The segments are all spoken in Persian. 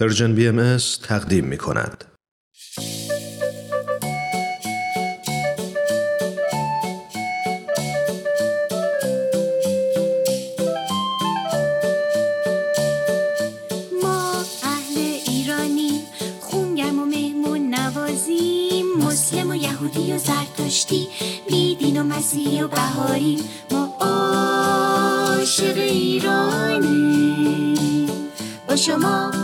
پرژن بی ام تقدیم می کند. اهل ایرانی خونگرم و مسلم و یهودی و زرتشتی بیدین و مسیحی و بهاری ما عاشق ایرانی با شما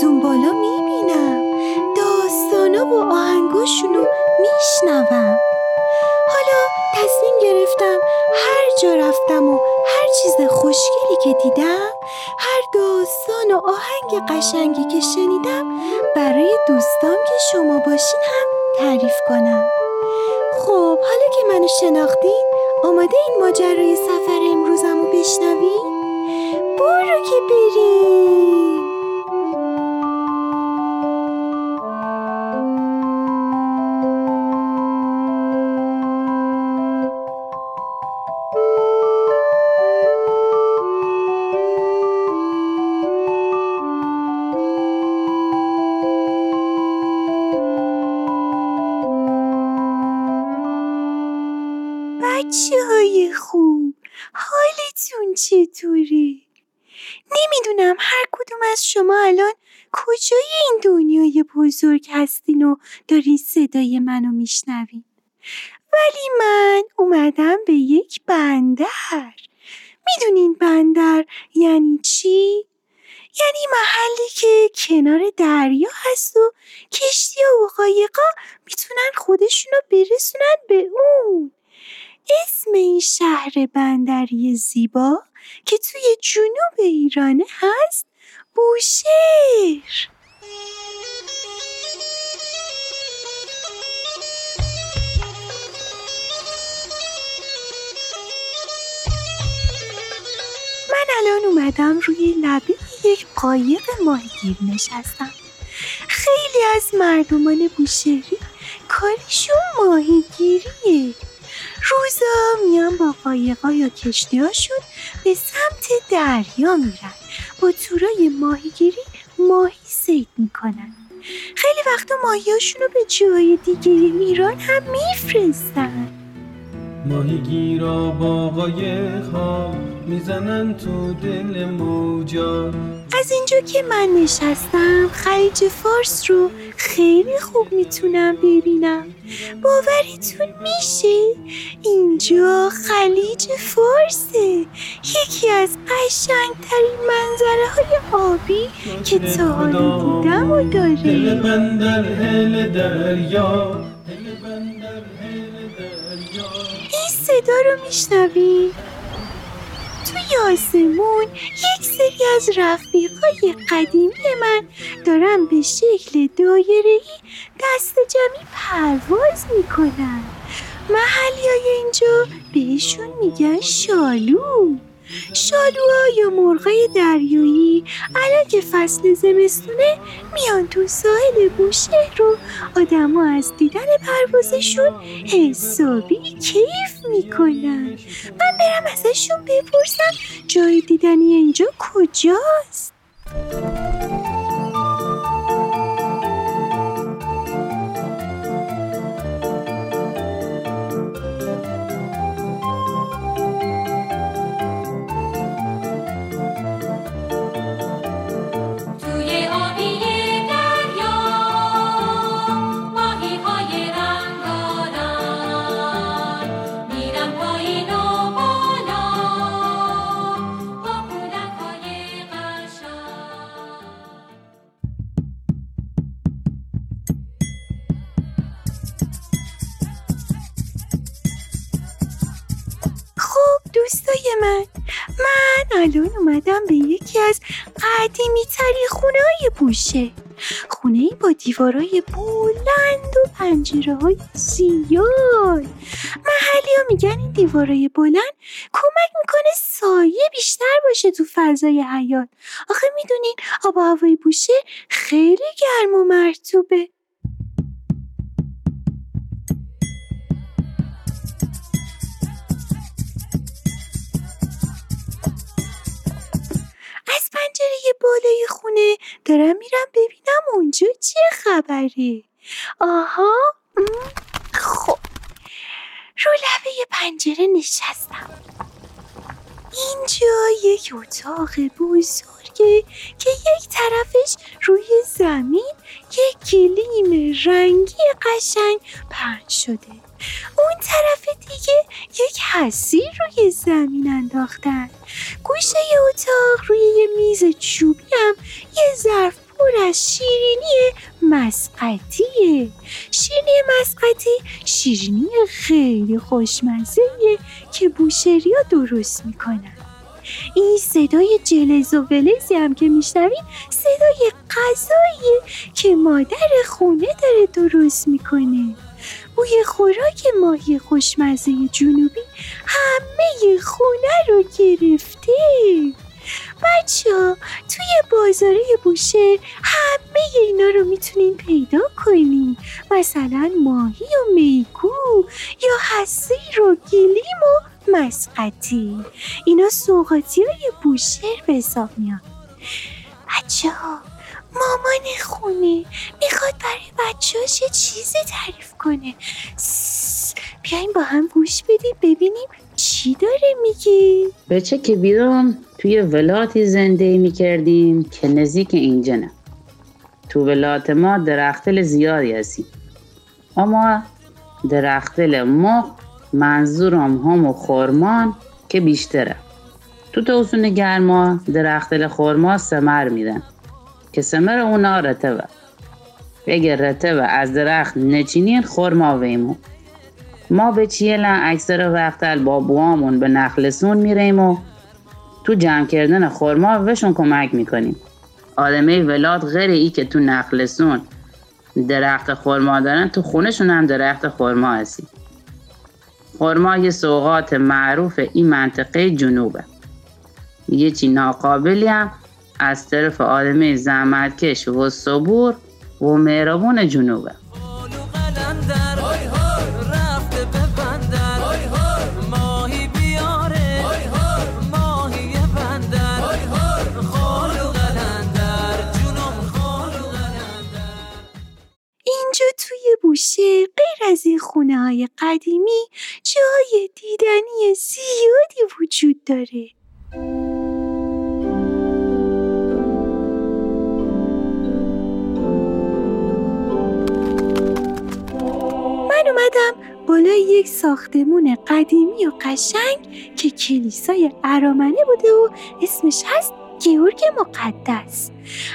از اون بالا می‌بینم. داستانا و آهنگاشونو میشنوم. حالا تصمیم گرفتم هر جا رفتم و هر چیز خوشگلی که دیدم هر داستان و آهنگ قشنگی که شنیدم برای دوستام که شما باشین هم تعریف کنم. خب حالا که منو شناختین آماده این ماجرای سفر امروزم رو بشنوین؟ برو که بریم! خوب حالتون چطوره؟ نمی‌دونم هر کدوم از شما الان کجای این دنیای بزرگ هستین و دارین صدای منو میشنوین ولی من اومدم به یک بندر می‌دونین بندر یعنی چی؟ یعنی محلی که کنار دریا هست و کشتی و قایقا می‌تونن خودشونو برسونن به اون اسم این شهر بندری زیبا که توی جنوب ایرانه هست بوشهر. من الان اومدم روی لبه یک قایق ماهیگیر نشستم. خیلی از مردمان بوشهری کارشون با قایقا یا کشتیهاشون به سمت دریا میرن. با تورای ماهیگیری ماهی سید می‌کنن. خیلی وقتا ماهیاشون رو به جای دیگه ایران هم میفرستن. ماهیگیرا با قایقها می‌زنن تو دل موجا. از اینجا که من نشستم خلیج فارس رو خیلی خوب می‌تونم ببینم. باوریتون میشه؟ اینجا خلیج فارسه. یکی از قشنگترین منظره های آبی که تا حالا دیدم و داره. بندر هل دریا. این صدا رو میشنوی؟ توی آسمون یک سری از رفیقای قدیمی من دارن به شکل دایره‌ای دست جمعی پرواز می‌کنن. محلیای اینجا بهشون میگن شالو شالوها یا مرغای دریایی الان که فصل زمستونه میان تو ساحل بوشهر رو. آدما از دیدن پروازشون حسابی کیف می‌کنن. من برم ازشون بپرسم جای دیدنی اینجا کجاست؟ دوستای من. من الان اومدم به یکی از قدیمی تری خونه های بوشه. خونه با دیوارای بلند و پنجره های زیاد. محلی ها میگن این دیوارای بلند کمک می‌کنه سایه بیشتر باشه تو فضای حیات آخه می‌دونین آب هوای بوشه خیلی گرم و مرتوبه دارم میرم ببینم اونجا چه خبره آها. خب. رو لبه پنجره نشستم. اینجا یک اتاق بزرگه که یک طرفش روی زمین یک کلیم رنگی قشنگ پهن شده. اون طرف دیگه یک حسیر روی زمین انداختن. گوشه اتاق روی یه میز چوبی هم یه ظرف پر از شیرینی مسقطیه شیرینی مسقطی شیرینی خیلی خوشمزه که بوشریا درست می‌کنن. این صدای جلز و ولزی هم که میشنوین صدای غذاییه که مادر خونه داره درست می‌کنه. بوی خوراک ماهی خوشمزه جنوبی همه خونه رو گرفته. بچه ها توی بازاره بوشهر همه اینا رو می‌تونین پیدا کنین. مثلا ماهی و میگو یا حسیر و گلیم و مسقطی اینا سوغاتی های بوشهر به حساب میان. بچه ها مامان خونه می‌خواد برای بچه یه چیزی تعریف کنه. بیاین با هم گوش بدیم ببینیم چی داره میگه. بچه که بیرون توی ولاتی زندگی می‌کردیم که نزدیک اینجا نه. تو ولات ما درختل زیادی هستیم. اما درختل ما منظورم هم خورمان که بیشتره. تو توسون گرما درختل خورما سمر میدن. که سمر اونا رتبه. بگه رتبه از درخت نچینین خورما ویمو ما به چیلن اکثر وقت با بوامون به نخلسون میریم و تو جمع کردن خورما وشون کمک می‌کنیم. آدمه ولاد غیر ای که تو نخلسون درخت خورما دارن تو خونشون هم درخت خورما هستی. خورما یه سوغات معروف این منطقه جنوبه. یه چی ناقابلی هم از طرف آدمه زحمتکش و صبور و مهربون جنوبه. آلو قلندر رفته به بندر. ماهی بیاره. ماهی بندر. خالو قلندر جونم خالو قلندر اینجا توی بوشه از این خونه های قدیمی جای دیدنی زیادی وجود داره. من اومدم بالای یک ساختمون قدیمی و قشنگ که کلیسای ارامنه بوده و اسمش هست گیورگ مقدس.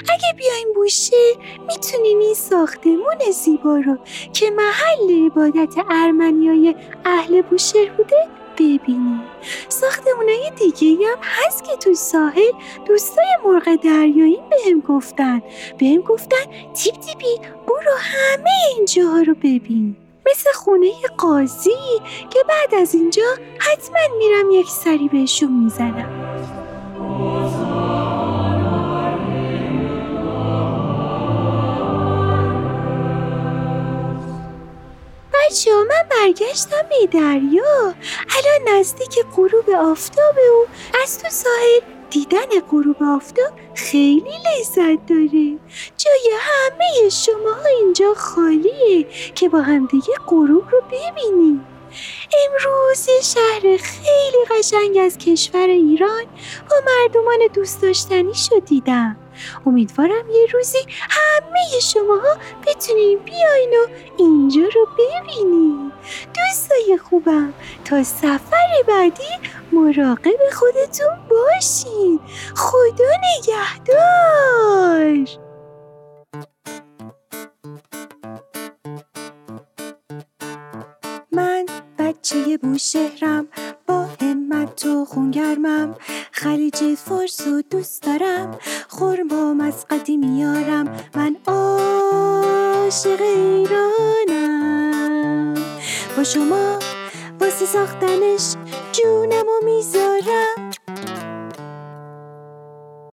اگه بیایم بوشه می‌تونیم این ساختمون زیبا رو که محل عبادت ارمنیای اهل بوشهر بوده ببینیم ساختمونای دیگه هم هست که تو ساحل دوستای مرغ دریایی بهم گفتن. بهم گفتن تیپ تیپی برو همه اینجاها رو ببین. مثل خونه قاضی که بعد از اینجا حتما میرم یک سری بهشون می‌زنم. برگشتم به دریا. الان نزدیک غروب آفتابه و از تو ساحل دیدن غروب آفتاب خیلی لذت داره. جای همه شما اینجا خالیه که با همدیگه غروب رو ببینیم. امروز یه شهر خیلی قشنگ از کشور ایران با مردمان دوست داشتنی شو دیدم. امیدوارم یه روزی همه شماها بتونین بیاین و اینجا رو ببینین خوبم. تا سفر بعدی مراقب خودتون باشین. خدا نگهدار. من بچه بوشهرم. با همت و خونگرمم خلیج فارس و دوست دارم. خورما از قدیم میارم. من عاشق ایرانم. شما واسه ساختنش جونم و می‌ذارم.